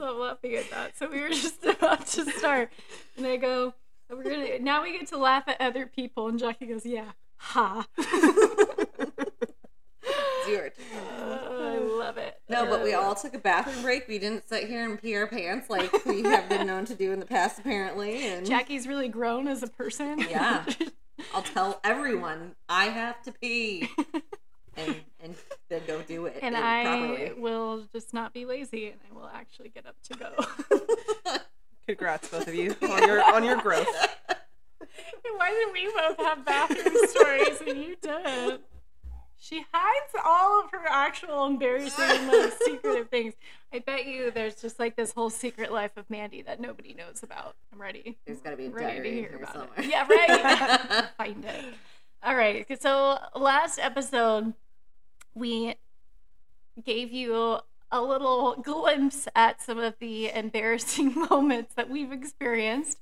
stop laughing at that. So we were just about to start, and I go, "We're gonna now we get to laugh at other people." And Jackie goes, "Yeah, ha." Turn. Uh, I love it. No, but we Uh, all took a bathroom break. We didn't sit here and pee our pants like we have been known to do in the past, apparently. And Jackie's really grown as a person. Yeah. I'll tell everyone I have to pee, and then go do it. and uh, I properly. will just not be lazy, and I will actually get up to go. Congrats, both of you, on your on your growth. Why did we both have bathroom stories and you did? She hides all of her actual embarrassing, like, secretive things. I bet you there's just like this whole secret life of Mandee that nobody knows about. I'm ready. There's got to be a ready to hear here about somewhere. it. Yeah, right. Find it. All right. So last episode, we gave you a little glimpse at some of the embarrassing moments that we've experienced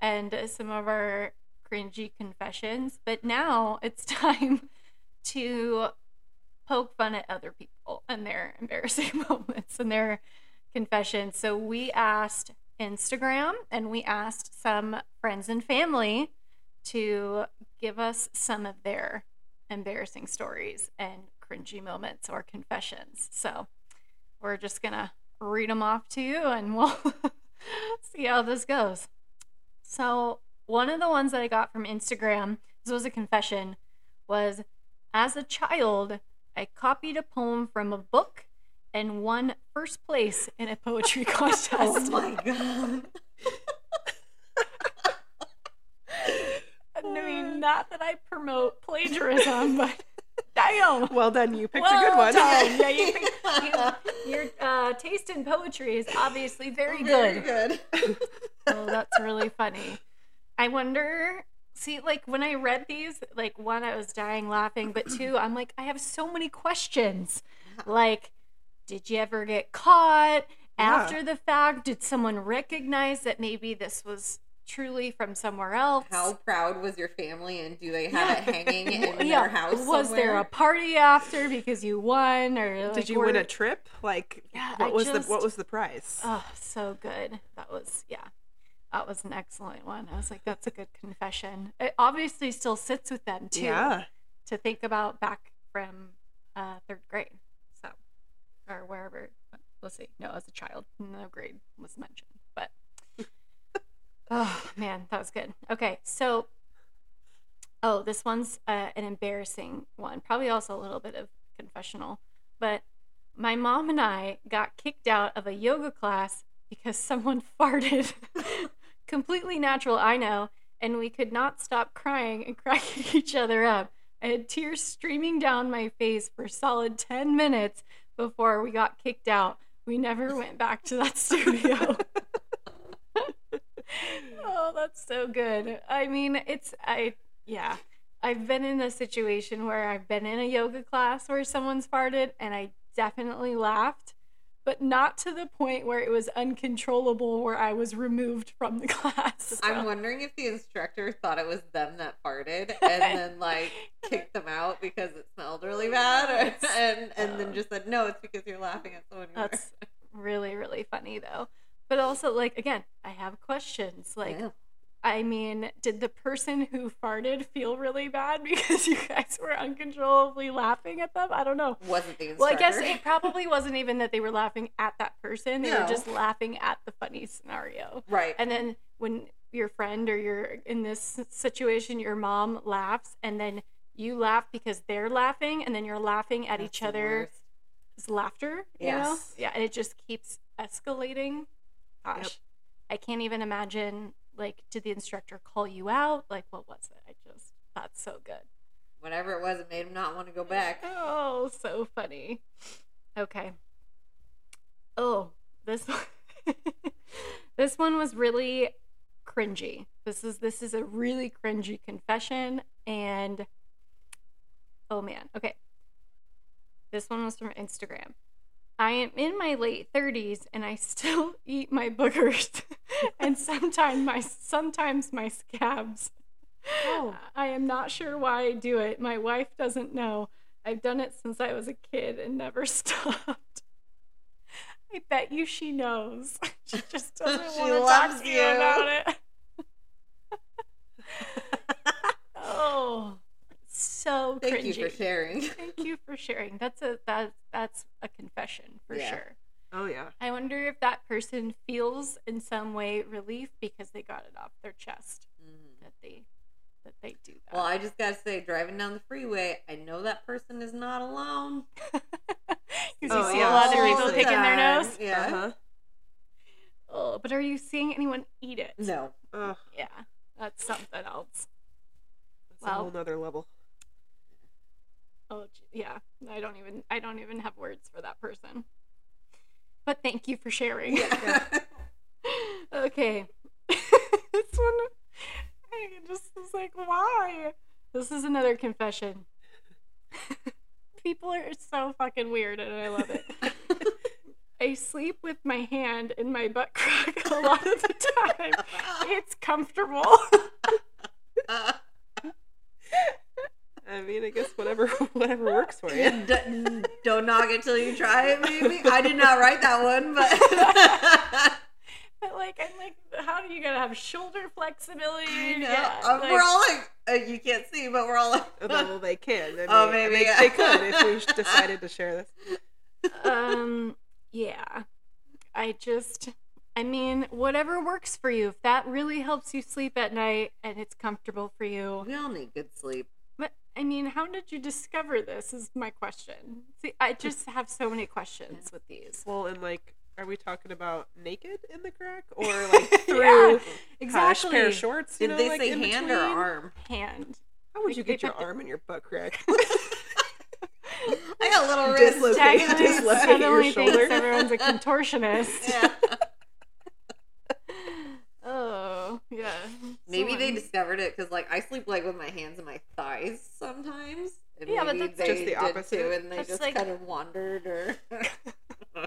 and some of our cringy confessions. But now it's time to poke fun at other people and their embarrassing moments and their confessions. So we asked Instagram and we asked some friends and family to give us some of their embarrassing stories and cringy moments or confessions. So we're just going to read them off to you and we'll see how this goes. So, one of the ones that I got from Instagram, this was a confession, was as a child, I copied a poem from a book and won first place in a poetry oh contest. Oh my god. I mean, not that I promote plagiarism, but damn. Well done, you picked well a good one. done. Yeah, you picked, you, your uh, taste in poetry is obviously very good. Very good. Oh, that's really funny. I wonder. See, like when I read these, like one, I was dying laughing, but two, I'm like, I have so many questions. Like, did you ever get caught Yeah. after the fact? Did someone recognize that maybe this was truly from somewhere else? How proud was your family, and do they have it hanging in yeah, their house? was there a party after because you won, or like, Did you win a trip? Like, Yeah, what I was the just- what was the prize? Oh, so good. That was yeah. That was an excellent one. I was like, that's a good confession. It obviously still sits with them too. yeah, To think about back from uh, third grade, so or wherever. Let's see. No, as a child, no grade was mentioned, but oh man, that was good. Okay, so oh, this one's uh, an embarrassing one. Probably also a little bit of confessional, but my mom and I got kicked out of a yoga class because someone farted. Completely natural, I know, and we could not stop crying and cracking each other up. I had tears streaming down my face for solid 10 minutes before we got kicked out. We never went back to that studio. Oh, that's so good. I mean, it's, I, yeah. I've been in a situation where I've been in a yoga class where someone's farted and I definitely laughed, but not to the point where it was uncontrollable where I was removed from the class. I'm wondering if the instructor thought it was them that farted and then like kicked them out because it smelled really oh, bad, or, and and then oh. just said no, it's because you're laughing at someone. That's really, really funny though. But also, like, again, I have questions. Like, Yeah. I mean, did the person who farted feel really bad because you guys were uncontrollably laughing at them? I don't know. wasn't the Well. I guess it probably wasn't even that they were laughing at that person. They were just laughing at the funny scenario. right. And then when your friend or you're in this situation, your mom laughs, and then you laugh because they're laughing, and then you're laughing at That's each other's laughter. You know? Yes. Yeah, and it just keeps escalating. Gosh, Yep. I can't even imagine. Like, did the instructor call you out? Like, what was it? I just that's so good. Whatever it was, it made him not want to go back. Oh, so funny. Okay. Oh, this one. this one was really cringy. This is this is a really cringy confession and oh man. Okay. This one was from Instagram. I am in my late 30s and I still eat my boogers and sometimes my sometimes my scabs. Oh. I am not sure why I do it. My wife doesn't know. I've done it since I was a kid and never stopped. I bet you she knows. she just doesn't She want to talk to you you. about it. oh, so Thank cringy. you for sharing. Thank you for sharing. That's a that that's a confession for Yeah. sure. Oh yeah. I wonder if that person feels in some way relief because they got it off their chest Mhm. that they that they do that. Well, I just gotta say, driving down the freeway, I know that person is not alone. Because Oh, you see yeah, a lot of seriously. people picking their nose. Yeah. Uh-huh. Oh, but are you seeing anyone eat it? No. Ugh, Yeah, that's something else. that's Well- a whole nother level. Oh, yeah. I don't even I don't even have words for that person. But thank you for sharing. Yeah. okay. this one I just was like, why? This is another confession. People are so fucking weird and I love it. I sleep with my hand in my butt crack a lot of the time. It's comfortable. I mean, I guess whatever whatever works for you. D- don't knock it till you try it, maybe. I did not write that one, but But like, I'm like, how do you gotta have shoulder flexibility? I know. Yeah, Um, like- we're all like, uh, you can't see, but we're all like, Although they can. I mean, Oh, maybe, they, yeah. they could if we decided to share this. um, yeah. I just, I mean, whatever works for you. If that really helps you sleep at night and it's comfortable for you. we all need good sleep. But I mean, how did you discover this? Is my question. See, I just have so many questions with these. Well, and like, are we talking about naked in the crack or like through Yeah, hash exactly. pair of shorts? You Did know, they like, say in hand or arm? Hand. How would Like, you get your put the- arm in your butt crack? I got a little wrist. Dislocate- Technically, dislocate your suddenly thinks shoulder. everyone's a contortionist. Yeah. Yeah. Maybe they discovered it because, like, I sleep like with my hands in my thighs sometimes. And Yeah, but that's they Just the did opposite. too, and they That's just like- kind of wandered or.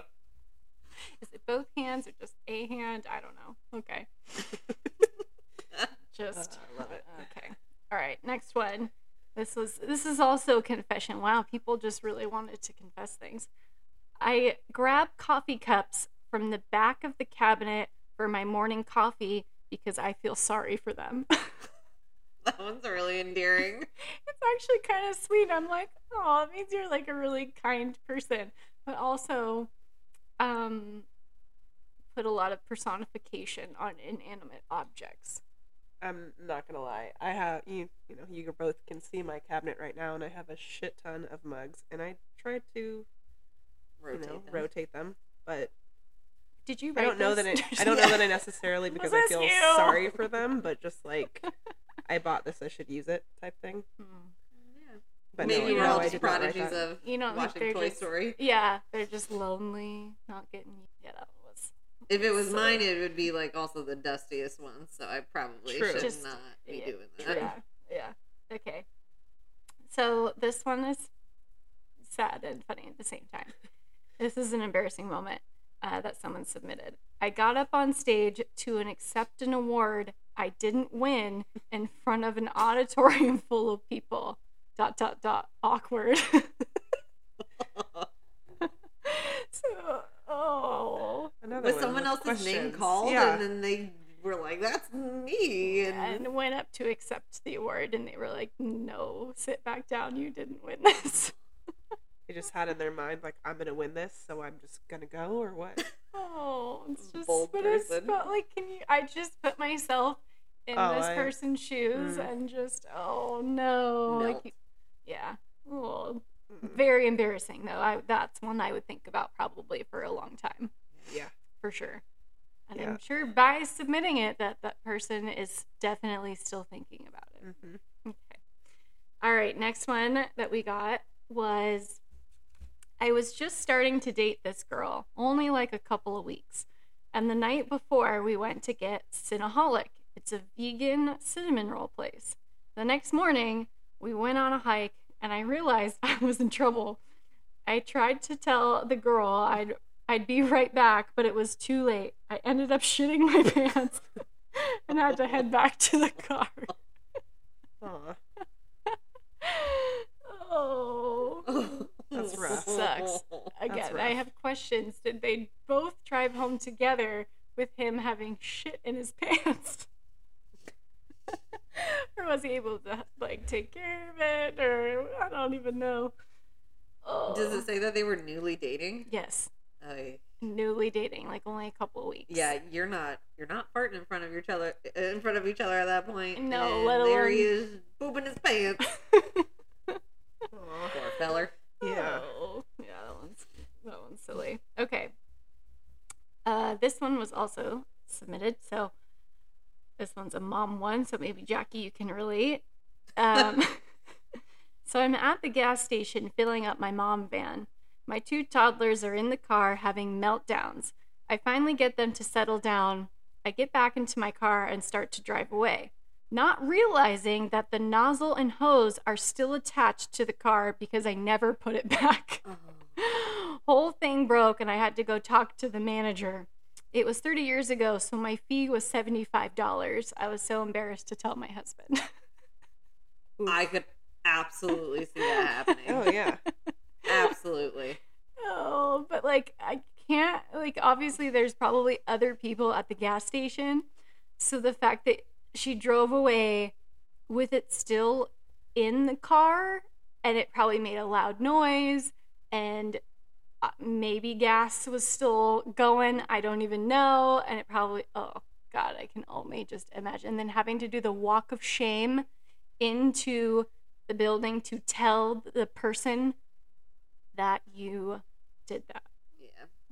Is it both hands or just a hand? I don't know. Okay. Just Uh, I love it. Okay. All right. Next one. This was this is also a confession. Wow, people just really wanted to confess things. I grab coffee cups from the back of the cabinet for my morning coffee because I feel sorry for them. that one's really endearing. it's actually kind of sweet. I'm like, oh, it means you're like a really kind person, but also, um, put a lot of personification on inanimate objects. I'm not gonna lie. I have you. You know, you both can see my cabinet right now, and I have a shit ton of mugs, and I tried to, Rotate you know, them. rotate them, but Did you? I don't know this? that I, I don't know that I necessarily because I feel you? sorry for them, but just like I bought this, I should use it type thing. Hmm. Yeah. But Maybe no, you we're no, all just did not write prodigies of You don't think watching they're Toy just- Story. Yeah, they're just lonely, not getting. Yeah, that was. If it was So- mine, it would be like also the dustiest one. So I probably True. should Just- not be yeah, doing that. Yeah, yeah. Okay. So this one is sad and funny at the same time. This is an embarrassing moment uh, that someone submitted. I got up on stage to an accept an award I didn't win in front of an auditorium full of people. Dot dot dot awkward. so oh Another With one someone with else's name called, Yeah. and then they were like, "That's me," and and went up to accept the award and they were like, No, sit back down, you didn't win this. They just had in their mind like I'm gonna win this, so I'm just gonna go or what? Oh, it's just Bold but it's but like can you I just put myself in Oh, this I- person's shoes Mm. and just oh no. Like yeah. Oh, Mm, very embarrassing though. I that's one I would think about probably for a long time. Yeah. For sure. And Yeah. I'm sure by submitting it that that person is definitely still thinking about it. hmm Okay. All right. Next one that we got was I was just starting to date this girl, only like a couple of weeks. And the night before, we went to get Cinnaholic. It's a vegan cinnamon roll place. The next morning, we went on a hike and I realized I was in trouble. I tried to tell the girl I'd I'd be right back, but it was too late. I ended up shitting my pants and had to head back to the car. Oh. That's rough. Sucks. Again, I have questions. Did they both drive home together with him having shit in his pants? or was he able to like take care of it? Or I don't even know. Oh. Does it oh. say that they were newly dating? Yes, Oh, newly dating, like only a couple weeks. yeah, you're not you're not farting in front of each other in front of each other at that point. No, and let there he alone- is pooping his pants. Poor feller. Yeah. Oh, yeah, that one's that one's silly. Okay. Uh, this one was also submitted, so this one's a mom one, so maybe Jackie you can relate. Um, so I'm at the gas station filling up my mom van. My two toddlers are in the car having meltdowns. I finally get them to settle down. I get back into my car and start to drive away, not realizing that the nozzle and hose are still attached to the car because I never put it back. Oh. Whole thing broke and I had to go talk to the manager. It was 30 years ago, so my fee was $75. I was so embarrassed to tell my husband. I could absolutely see that happening. Oh yeah. Absolutely. oh, but like I can't like obviously there's probably other people at the gas station. So the fact that she drove away with it still in the car and it probably made a loud noise and uh, maybe gas was still going, I don't even know, and it probably oh god, I can only just imagine and then having to do the walk of shame into the building to tell the person that you did that.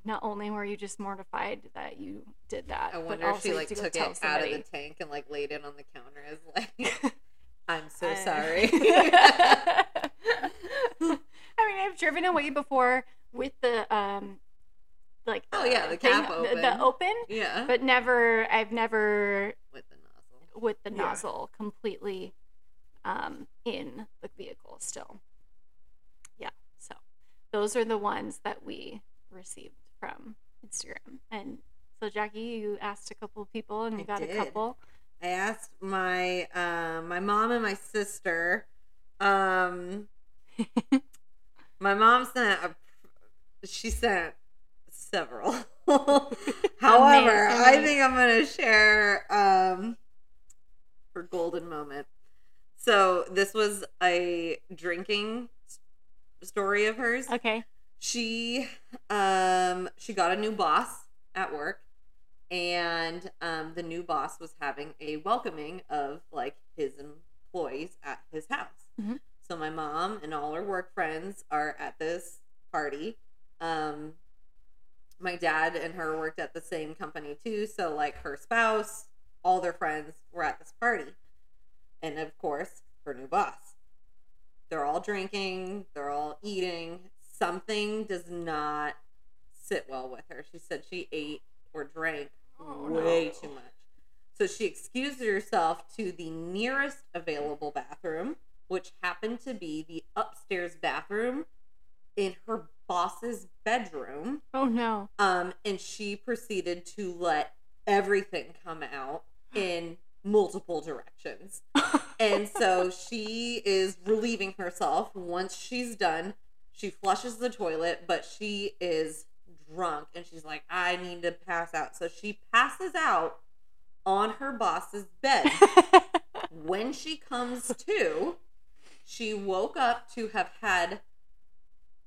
Not only were you just mortified that you did that, I but wonder if also she like to took it out of the tank and like laid it on the counter as like I'm so I- sorry. I mean, I've driven away before with the um, like Oh, yeah, the thing- cap the, open. the open, yeah. but never. I've never with the nozzle. with the Yeah. nozzle completely um, in the vehicle still. Yeah, so those are the ones that we received from Instagram. And so, Jackie, you asked a couple of people and you I got did. a couple. I asked my um my mom and my sister. Um my mom sent a she sent several. However, I think I'm gonna share um her golden moment. So this was a drinking story of hers Okay. She um she got a new boss at work and um the new boss was having a welcoming of like his employees at his house Mhm. so my mom and all her work friends are at this party um my dad and her worked at the same company too so like her spouse all their friends were at this party and of course her new boss they're all drinking, they're all eating. Something does not sit well with her. She said she ate or drank Oh, way no. too much. So she excused herself to the nearest available bathroom, which happened to be the upstairs bathroom in her boss's bedroom. Oh no. Um, and she proceeded to let everything come out in multiple directions. And so she is relieving herself. Once she's done, she flushes the toilet, but she is drunk and she's like, I need to pass out. So she passes out on her boss's bed. when she comes to, she woke up to have had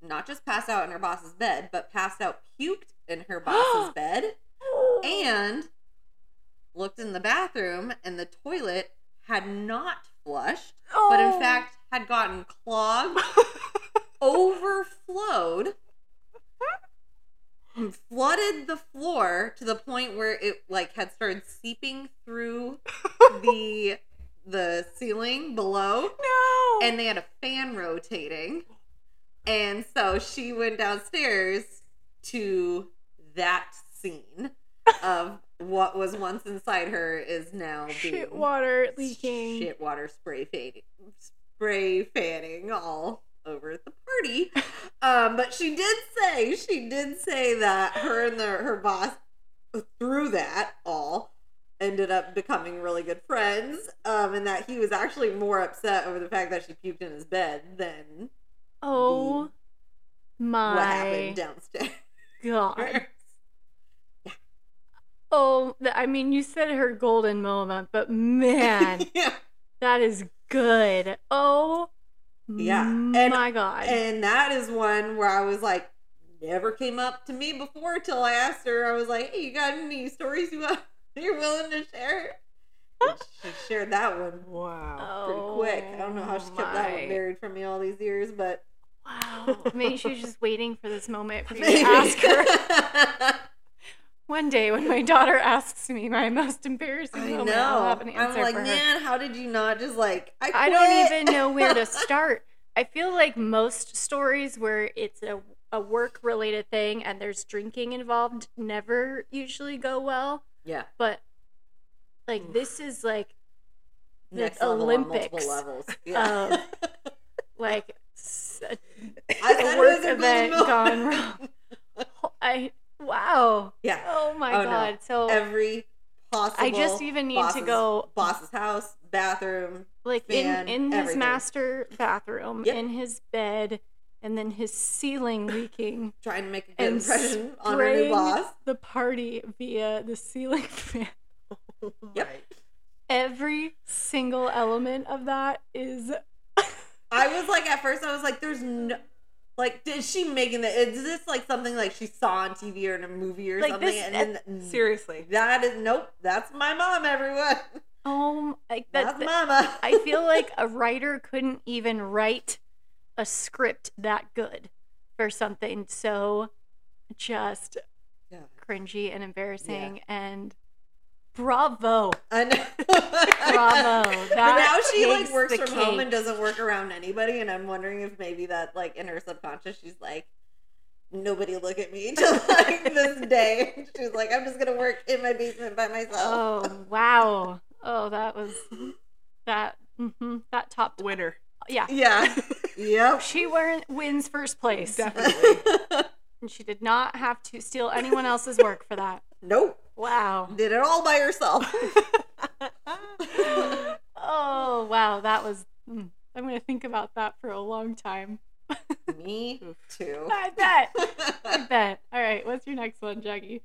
not just pass out in her boss's bed, but passed out puked in her boss's bed and looked in the bathroom and the toilet had not flushed but in Oh. fact had gotten clogged overflowed and flooded the floor to the point where it like had started seeping through the the ceiling below no. and they had a fan rotating. And so she went downstairs to that scene of what was once inside her is now being shit water leaking. shit water spray fanning, spray fanning all over at the party. Um, but she did say she did say that her and the, her boss through that all ended up becoming really good friends. Um, and that he was actually more upset over the fact that she puked in his bed than Oh My what happened downstairs. God. Oh, I mean, you said her golden moment, but man, yeah. that is good. Oh, Yeah, mm, and- my God. And that is one where I was like, never came up to me before till I asked her. I was like, "Hey, you got any stories you want? You're willing to share?" And she shared that one Wow. pretty quick. I don't know how she kept that Oh one buried from me all these years, but wow. Maybe she was just waiting for this moment for you to ask her. One day when my daughter asks me my most embarrassing I moment, I'll have an know. answer I'm like, for her. man, how did you not just like? I, I don't even know where to start. I feel like most stories where it's a, a work related thing and there's drinking involved never usually go well. yeah, But like this is like The next Olympics levels. Yeah. like s- a, I a work was a golden event gone wrong. I wow. yeah, Oh my Oh, no. god. So every possible. I just even need to go boss's house, bathroom. like fan, in in his master bathroom, Yep. in his bed, and then his ceiling leaking. trying to make a good impression on our new boss. the party via the ceiling fan. Oh yep. Right. Every single element of that is I was like, at first, I was like, "There's no." Like, is she making the? Is this like something like she saw on TV or in a movie or Like something? this- and then mm, Seriously. that is nope. That's my mom. Everyone, um, oh like that. that's mama. I feel like a writer couldn't even write a script that good for something so just Yeah. cringy and embarrassing and bravo. I know. Bravo. but now she like works the from home and doesn't work around anybody, and I'm wondering if maybe that like in her subconscious, she's like. Nobody look at me till like this day. She's like, I'm just gonna work in my basement by myself. Oh wow! Oh, that was that. hmm that top. Winner. Yeah, Yeah. yep. she win, wins first place, Definitely. and she did not have to steal anyone else's work for that. nope. Wow. Did it all by herself. Oh wow, that was. mm, I'm gonna think about that for a long time. Me too. I bet. I bet. All right, what's your next one, Jackie?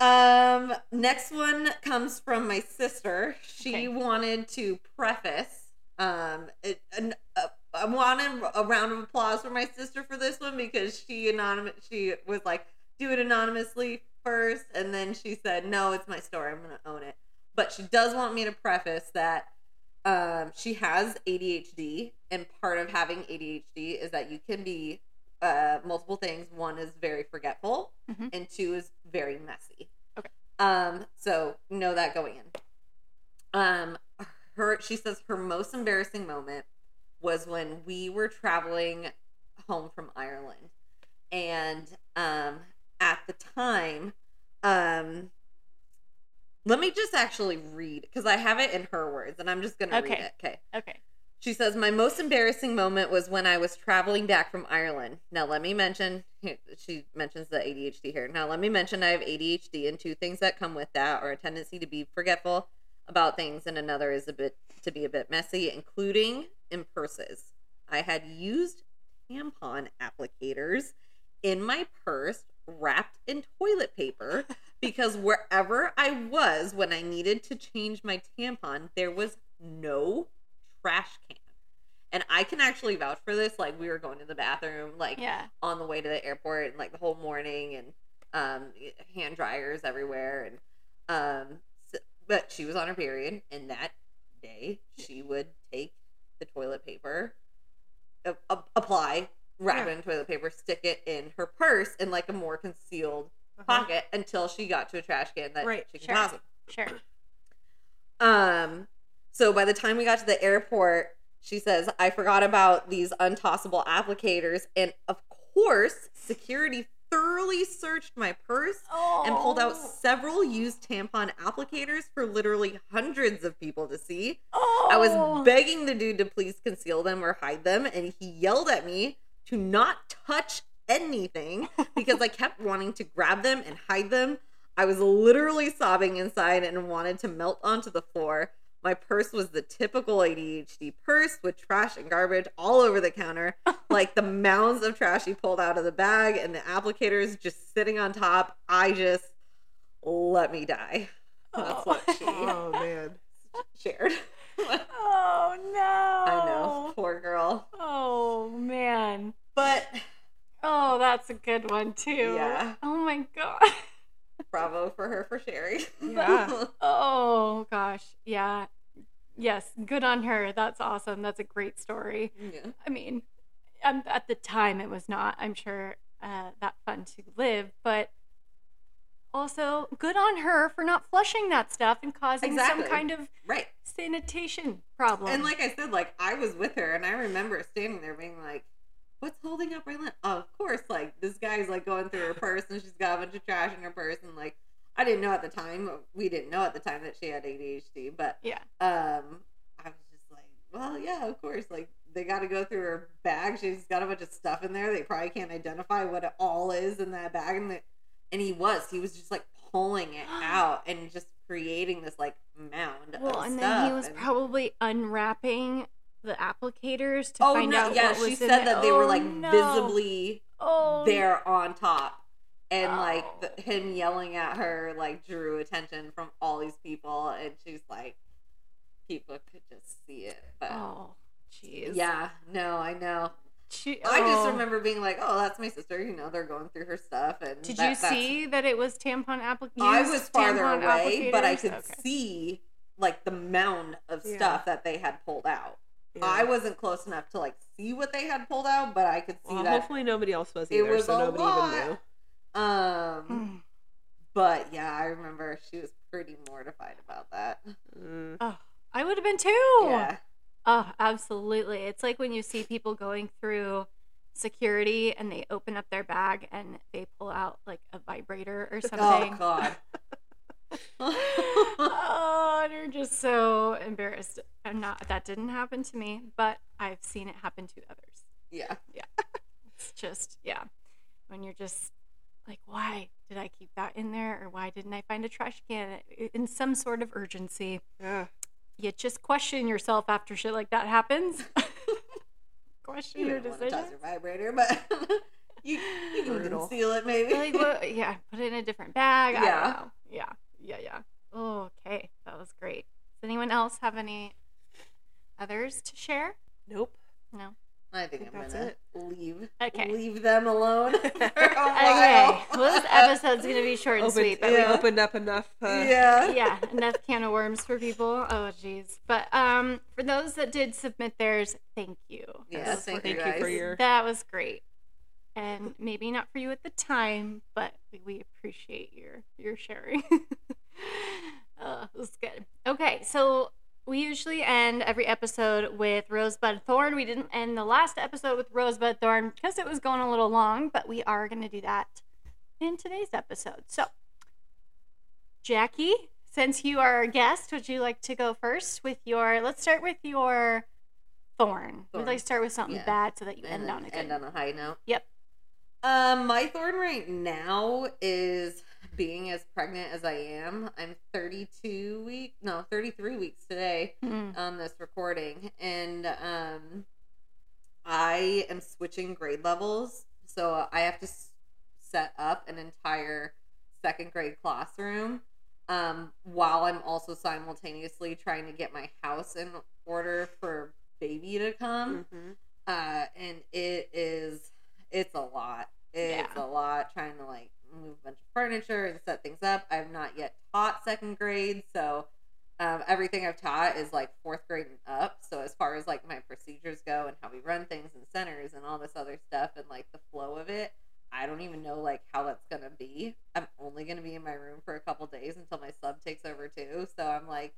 Um, next one comes from my sister. She Okay. wanted to preface. Um, it, an, uh, I wanted a round of applause for my sister for this one because she anonymous. She was like, "Do it anonymously first, and then she said, "No, it's my story. I'm gonna own it." But she does want me to preface that um, she has ADHD, and part of having ADHD is that you can be uh, multiple things. One is very forgetful, Mhm. and two is very messy. Okay. Um, so know that going in. Um, her she says her most embarrassing moment was when we were traveling home from Ireland, and um, at the time, um, let me just actually read because I have it in her words, and I'm just gonna read it. Okay. Okay. She says, My most embarrassing moment was when I was traveling back from Ireland. Now, let me mention, she mentions the ADHD here. Now, let me mention I have ADHD, and two things that come with that are a tendency to be forgetful about things, and another is a bit to be a bit messy, including in purses. I had used tampon applicators in my purse wrapped in toilet paper because wherever I was when I needed to change my tampon, there was no trash can. And I can actually vouch for this. Like we were going to the bathroom, like Yeah. on the way to the airport, and like the whole morning, and um, hand dryers everywhere, and um, s but she was on her period, and that day she would take the toilet paper, a- a- apply, wrap Yeah. it in toilet paper, stick it in her purse in like a more concealed Uh-huh. pocket until she got to a trash can that Right, she can sure. them. Sure. Um, so by the time we got to the airport, she says, I forgot about these untossable applicators. And of course, security thoroughly searched my purse Oh. and pulled out several used tampon applicators for literally hundreds of people to see. Oh. I was begging the dude to please conceal them or hide them, and he yelled at me to not touch anything because I kept wanting to grab them and hide them. I was literally sobbing inside and wanted to melt onto the floor, My purse was the typical ADHD purse with trash and garbage all over the counter, like the mounds of trash he pulled out of the bag and the applicators just sitting on top. I just let me die. That's what she Oh man. shared. Oh no. I know, poor girl. Oh man. But Oh, that's a good one too. Yeah. Oh my god. bravo for her for sharing. Yeah. Oh gosh. Yeah. Yes. Good on her. That's awesome. That's a great story. yeah. I mean, um, at the time it was not, I'm sure, uh, that fun to live, but also good on her for not flushing that stuff and causing Exactly. some kind of Right. sanitation problem. And like I said, like I was with her and I remember standing there being like, What's holding up lint? Oh, of course, like this guy's like going through her purse and she's got a bunch of trash in her purse and like I didn't know at the time we didn't know at the time that she had ADHD, but yeah. um I was just like, Well, yeah, of course. Like they gotta go through her bag. She's got a bunch of stuff in there. They probably can't identify what it all is in that bag and the, and he was. He was just like pulling it out and just creating this like mound Well, of and stuff. then he was and- probably unwrapping the applicators to Oh find no! out Yeah, what she was in said that they were Oh, like no. visibly oh, there on top, and like Oh. the, him yelling at her like drew attention from all these people, and she's like, people could just see it. But Oh, jeez. yeah, no, I know. She, I just oh. remember being like, oh, that's my sister. You know, they're going through her stuff, and Did that- you see that it was tampon applic? I was farther away, but I could Okay. see like the mound of Yeah. stuff that they had pulled out. Yeah. I wasn't close enough to like see what they had pulled out, but I could see Well, that hopefully nobody else was It either, was so a nobody lot. even knew. Um, Mm. but yeah, I remember she was pretty mortified about that. Mm. Oh, I would have been too. Yeah, Oh, absolutely. It's like when you see people going through security and they open up their bag and they pull out like a vibrator or something. Oh. God. oh, and you're just so embarrassed. I'm not. That didn't happen to me, but I've seen it happen to others. yeah. Yeah. it's just yeah, when you're just like, why did I keep that in there, or why didn't I find a trash can in some sort of urgency? Yeah. You just question yourself after shit like that happens. question You your don't want to touch decisions. your vibrator, but you, you can Brutal. conceal it maybe. like what, yeah put it in a different bag i don't know yeah yeah yeah oh, okay that was great does anyone else have any others to share Nope. no I think think I'm gonna it. leave. Okay. Leave them alone for a okay well this episode's gonna be short and Opened, sweet but we opened up enough. Uh, yeah. yeah enough can of worms for people oh jeez but um for those that did submit theirs thank you Yeah, thank you Thank you for your. that was great and maybe not for you at the time but we, we appreciate your your sharing uh, it was good okay so we usually end every episode with rosebud thorn we didn't end the last episode with rosebud thorn because it was going a little long but we are going to do that in today's episode so jackie since you are our guest would you like to go first with your let's start with your thorn, we'd Thorn. like to start with something Yeah. bad so that you And end on a good end on a high note. Yep. Um, my thorn right now is being as pregnant as I am. I'm 32 weeks, no, 33 weeks today Mm. on this recording, and um, I am switching grade levels, so I have to s- set up an entire second grade classroom. Um, while I'm also simultaneously trying to get my house in order for baby to come Mhm. uh and it is it's a lot it's Yeah. a lot trying to like move a bunch of furniture and set things up. I've not yet taught second grade so um, everything i've taught is like fourth grade and up. So as far as like my procedures go and how we run things in centers and all this other stuff and like the flow of it i don't even know like how that's gonna be. I'm only gonna be in my room for a couple days until my sub takes over too. So i'm like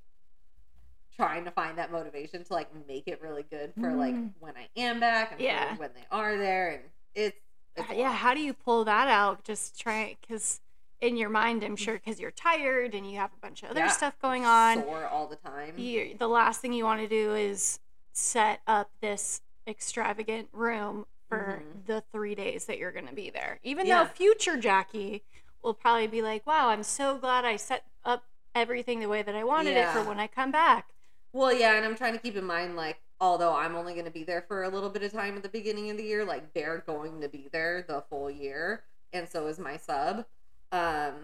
trying to find that motivation to like make it really good for like Mm. when I am back and Yeah. when they are there. And it's, yeah how do you pull that out just try because in your mind i'm sure because you're tired and you have a bunch of other Yeah. stuff going on sore all the time you, the last thing you want to do is set up this extravagant room for Mhm. the three days that you're going to be there. Even Yeah. though future Jackie will probably be like, wow, I'm so glad I set up everything the way that I wanted it for when I come back. Well, yeah, and I'm trying to keep in mind, like, although I'm only going to be there for a little bit of time at the beginning of the year, like, they're going to be there the full year, and so is my sub. Um,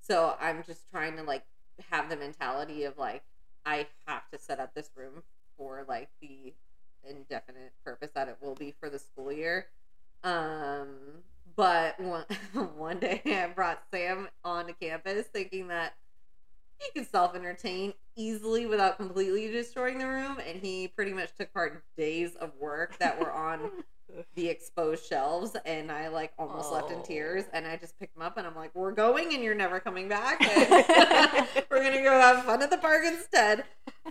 so I'm just trying to, like, have the mentality of, like, I have to set up this room for, like, the indefinite purpose that it will be for the school year. Um, but one, one day I brought Sam onto campus thinking that he could self entertain easily without completely destroying the room, and he pretty much took part in days of work that were on the exposed shelves, and I like almost left in tears. Oh. And I just picked him up, and I'm like, "We're going, and you're never coming back. and we're gonna go have fun at the park instead."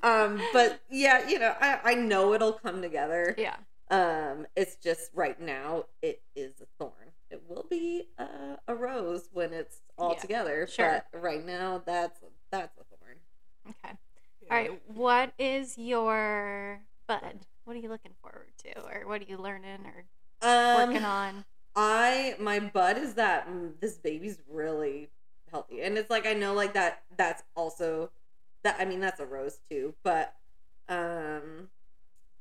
Um, but yeah, you know, I I know it'll come together. yeah. Um, it's just right now it is a thorn. It will be uh, a rose when it's all Yeah, together. sure. But right now, that's that's a thorn. Okay. Yeah. All right. What is your bud? What are you looking forward to, or what are you learning or Um, working on? I my bud is that mm, this baby's really healthy, and it's like I know like that. That's also that. I mean, that's a rose too, but um,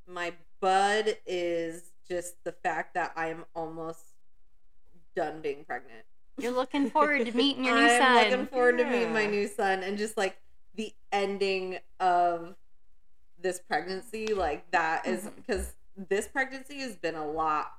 my bud is just the fact that I'm almost done being pregnant. You're looking forward to meeting your new I'm son. looking forward to meeting my new son and just like the ending of this pregnancy, like that is because this pregnancy has been a lot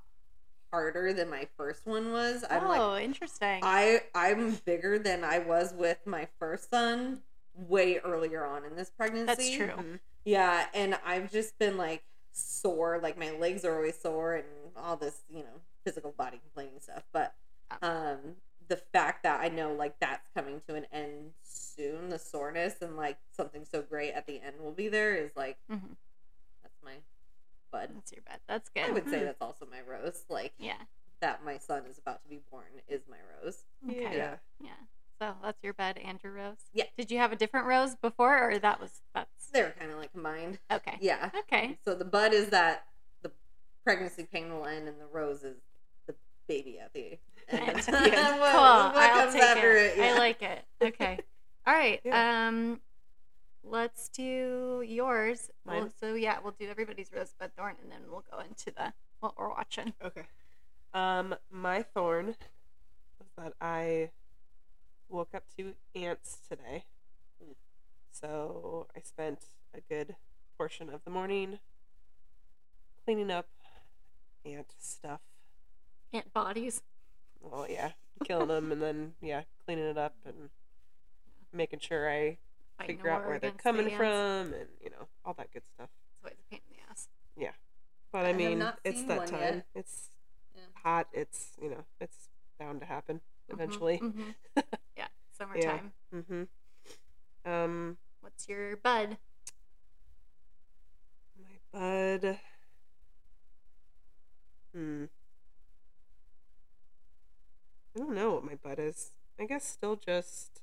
harder than my first one was. I'm oh, like interesting. I I'm bigger than I was with my first son way earlier on in this pregnancy. That's true. Mhm. Yeah, and I've just been like sore, like my legs are always sore and all this, you know, physical body complaining stuff. But um the fact that I know like that's coming to an end soon, the soreness and like something so great at the end will be there is like Mhm. that's my bud. That's your bud. That's good. I would say that's also my rose. Like Yeah. that my son is about to be born is my rose. Okay. Yeah. Yeah. So that's your bed and your rose. Yeah. Did you have a different rose before, or that was that's They're kind of like combined. okay? Yeah. Okay. So the bud is that the pregnancy pain will end, and the rose is the baby at the end. At what, the end. cool. what I'll take it. it? I like it. Okay. All right. Yeah. Um, let's do yours. Well, so yeah, we'll do everybody's rosebud thorn, and then we'll go into the what we're watching. Okay. Um, my thorn was that I woke up to ants today. So I spent a good portion of the morning cleaning up ant stuff. Ant bodies. Well, yeah, killing them and then yeah, cleaning it up and making sure I Fighting figure out where they're against the coming ants. from and you know all that good stuff. It's always a pain in the ass. Yeah, but I I, mean, it's that time. yet. It's Yeah. hot. It's you know, it's bound to happen Mhm, eventually. mhm. yeah. Summertime. Mm-hmm. Um, What's your bud? my bud. Hmm. I don't know what my bud is. I guess still just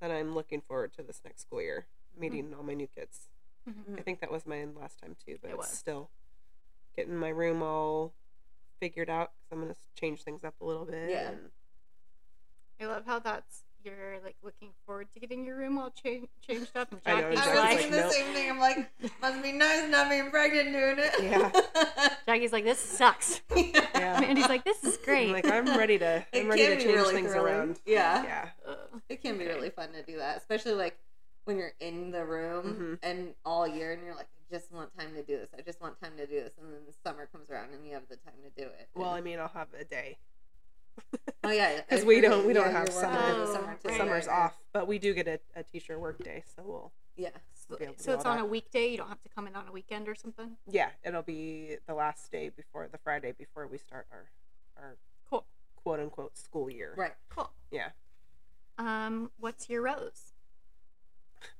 that I'm looking forward to this next school year, meeting all my new kids. Mhm. I think that was mine last time too, but It it's still getting my room all figured out because I'm gonna change things up a little bit. Yeah. and- I love how that's you're like looking forward to getting your room all cha- changed up. And I know, Jackie's I was exactly. like, thinking the Nope. same thing. I'm like, must be nice not being pregnant doing it. Yeah. Jackie's like, this sucks. Yeah. Mandee's like, this is I'm great. like I'm ready to. It I'm ready can to be change really things thrilling. around. Yeah. Yeah. Ugh. It can be Okay. really fun to do that, especially like when you're in the room Mhm. and all year and you're like, I just want time to do this. I just want time to do this. And then the summer comes around and you have the time to do it. Well, I mean, I'll have a day oh yeah, because we don't- we don't Yeah, have you're summer. the Oh, summer right, summer's right, right. off, but we do get a, a teacher work day, so we'll Yeah. we'll be able to So it's all on a weekday. You don't have to come in on a weekend or something. yeah. It'll be the last day before the Friday before we start our our Cool. quote unquote school year. Right. Cool. Yeah. Um, what's your rose?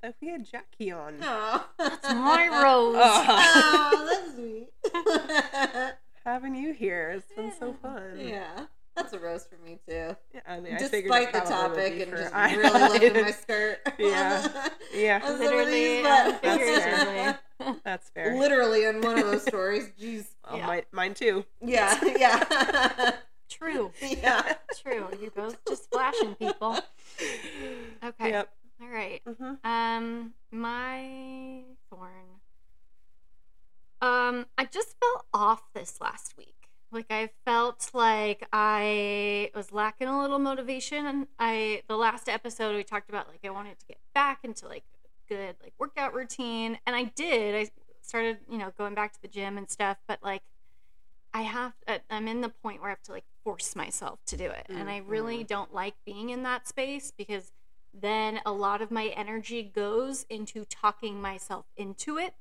If we had Jackie on. Oh. that's my rose. Oh. oh, that's sweet. Having you here, it's been so fun. yeah. That's a rose for me too. Yeah, I mean, I figured Despite the topic and for- just I- really I lifting my didn't- skirt. Yeah. Yeah. On Literally, these, and but- figuratively. That's fair. Literally in one of those stories. Jeez. Well, Yeah. mine, mine too. Yeah. Yeah. True. yeah. True. You both just flashing people. Okay. Yep. All right. right. Mm-hmm. Um, my thorn. Um, I just felt off this last week. Like I felt like I was lacking a little motivation. And I the last episode we talked about like I wanted to get back into like good like workout routine, and I did. I started you know going back to the gym and stuff, but like I have uh, I'm in the point where I have to like force myself to do it, and I really don't like being in that space because then a lot of my energy goes into talking myself into it,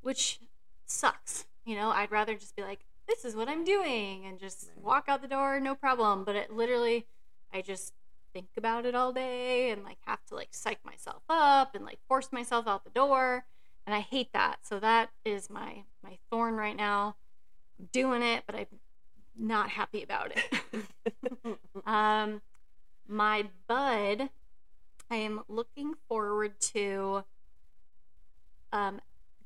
which sucks. You know, I'd rather just be like, this is what I'm doing and just walk out the door, no problem. But it literally, I just think about it all day and like have to like psych myself up and like force myself out the door. And I hate that. So that is my my thorn right now. I'm doing it, but I'm not happy about it. Um, my bud, I am looking forward to um,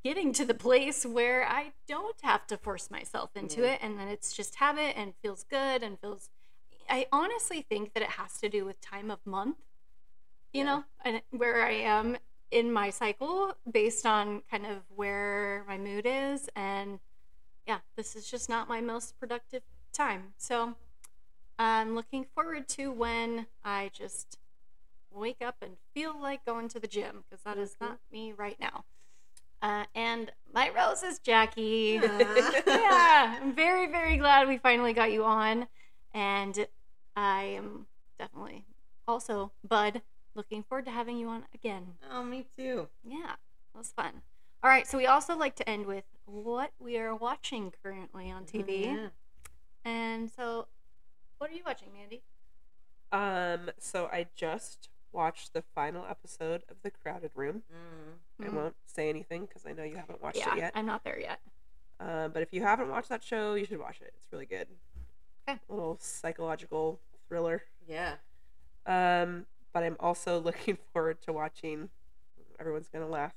getting to the place where I don't have to force myself into Yeah. it, and then it's just habit and feels good and feels. I honestly think that it has to do with time of month, you Yeah. know, and where I am in my cycle based on kind of where my mood is, and yeah, this is just not my most productive time. So I'm looking forward to when I just wake up and feel like going to the gym because that is mm-hmm. not me right now. Uh, and my rose is Jackie. yeah, I'm very, very glad we finally got you on. And I am definitely also, Bud, looking forward to having you on again. oh, me too. Yeah, that was fun. All right, so we also like to end with what we are watching currently on TV. Yeah. And so, what are you watching, Mandee? Um, so I just watched the final episode of The Crowded Room. Mm. I Mm. won't say anything because I know you haven't watched yeah, it yet. I'm not there yet. Um, but if you haven't watched that show, you should watch it. It's really good. Okay. A little psychological thriller. Yeah. Um, but I'm also looking forward to watching. Everyone's gonna laugh,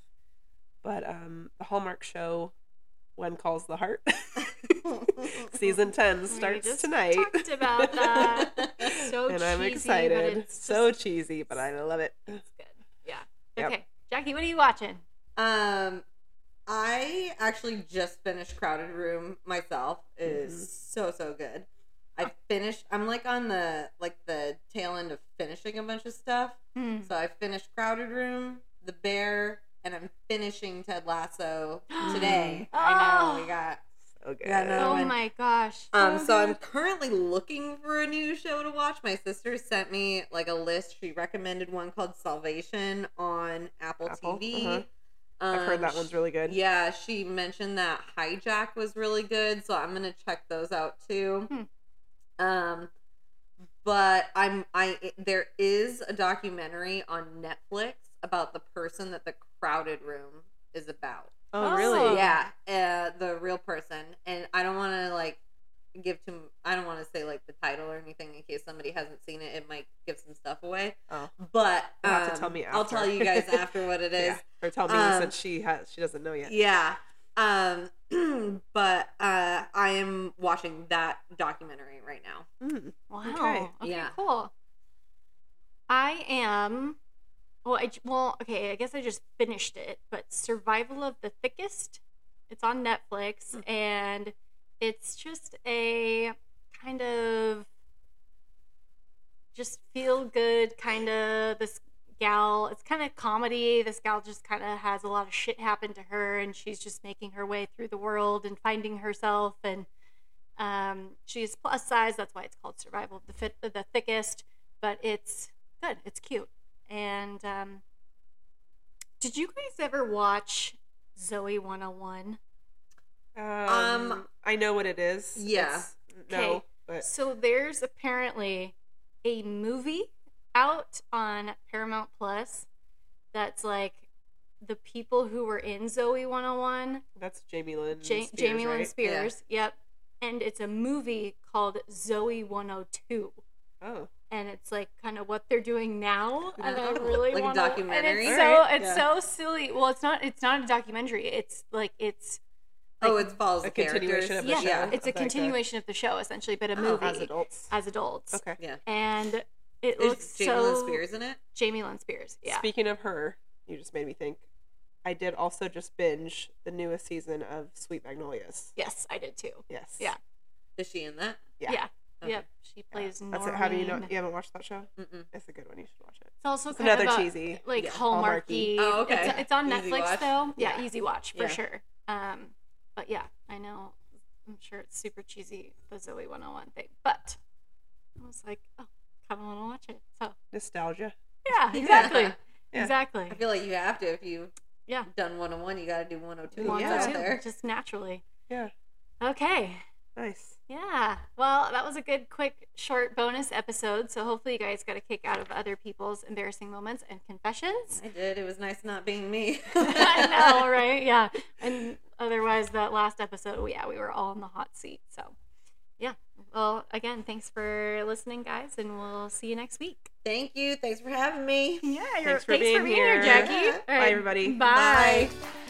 but um, the Hallmark show, "When Calls the Heart," season ten We starts just tonight. Talked about that. So and I'm excited. But it's so just- cheesy, but I love it. it's good. Yeah. Yep. Okay, Jackie, what are you watching? Um, I actually just finished Crowded Room myself. It is so so good. I finished. I'm like on the like the tail end of finishing a bunch of stuff. Hmm. So I finished Crowded Room, The Bear, and I'm finishing Ted Lasso today. I know Oh. we got. So good. Yeah, no, Oh and- my gosh. Um, so I'm currently looking for a new show to watch. My sister sent me like a list. She recommended one called Salvation on Apple, Apple, TV. uh-huh. I've heard Um, that one's really good. Yeah, she mentioned that Hijack was really good, so I'm gonna check those out too. Hmm. Um, but I'm I there is a documentary on Netflix about the person that the Crowded Room is about. Oh, Oh. really? Yeah, uh, the real person, and I don't want to like give to. I don't want to say like the title or anything in case somebody hasn't seen it. It might give some stuff away. Oh. But You'll have to um, tell me I'll tell you guys after what it is. Yeah. Or tell me Um, since she has she doesn't know yet. Yeah. Um, but uh, I am watching that documentary right now. Mm. Wow. Okay. Okay. Yeah. Cool. I am. Well, I well, okay. I guess I just finished it, but Survival of the Thickest. It's on Netflix, Hmm. and it's just a kind of just feel good kind of this gal it's kind of comedy this gal just kind of has a lot of shit happen to her and she's just making her way through the world and finding herself and um, she's plus size that's why it's called survival of the fit the thickest but it's good it's cute and um, did you guys ever watch Zoey 101 Um, Um, I know what it is. yeah. It's- no, Okay. but So there's apparently a movie out on Paramount Plus that's like the people who were in Zoey 101, that's Jamie Lynn. Ja- Spears, Jamie Lynn right? Spears. Yep. And it's a movie called Zoey 102. Oh, And it's like kind of what they're doing now, and I Oh, really like a want documentary? And it's so Alright. it's Yeah. so silly. Well, it's not. It's not a documentary. It's like it's. oh, like- it follows A continuation characters. of the yeah, show. it's a Like a- continuation of the show essentially, but a Oh, movie as adults. as adults. Okay. Yeah. and It Is looks Jamie so. Lynn Spears in it? Jamie Lynn Spears. Yeah. Speaking of her, you just made me think. I did also just binge the newest season of Sweet Magnolias. yes, I did too. Yes. Yeah. Is she in that? Yeah. Yeah. Okay. Yep. She plays That's it. Have you know? You haven't watched that show? Mm-mm. It's a good one. You should watch it. It's also It's kind another of a, cheesy. like Yeah. hallmarky. Oh, okay. It's, it's on Easy Netflix watch. though. Yeah, Yeah. easy watch for Yeah. sure. Um, but yeah, I know. I'm sure it's super cheesy, the Zoey 101 thing, but I was like, oh, kind of want to watch it. So Nostalgia. yeah, exactly, Yeah. exactly. I feel like you have to if you Yeah. done 101, you got to do 102 One Yeah. or out two, there. just naturally. Yeah. Okay. Nice. Yeah. Well, that was a good, quick, short bonus episode. So hopefully you guys got a kick out of other people's embarrassing moments and confessions. I did. It was nice not being me. I know, right? Yeah. And otherwise, that last episode, yeah, we were all in the hot seat. So, yeah. Well, again, thanks for listening, guys, and we'll see you next week. Thank you. Thanks for having me. Yeah, Thanks for being here, here. Jackie. Yeah. All Bye, everybody. Bye. Bye.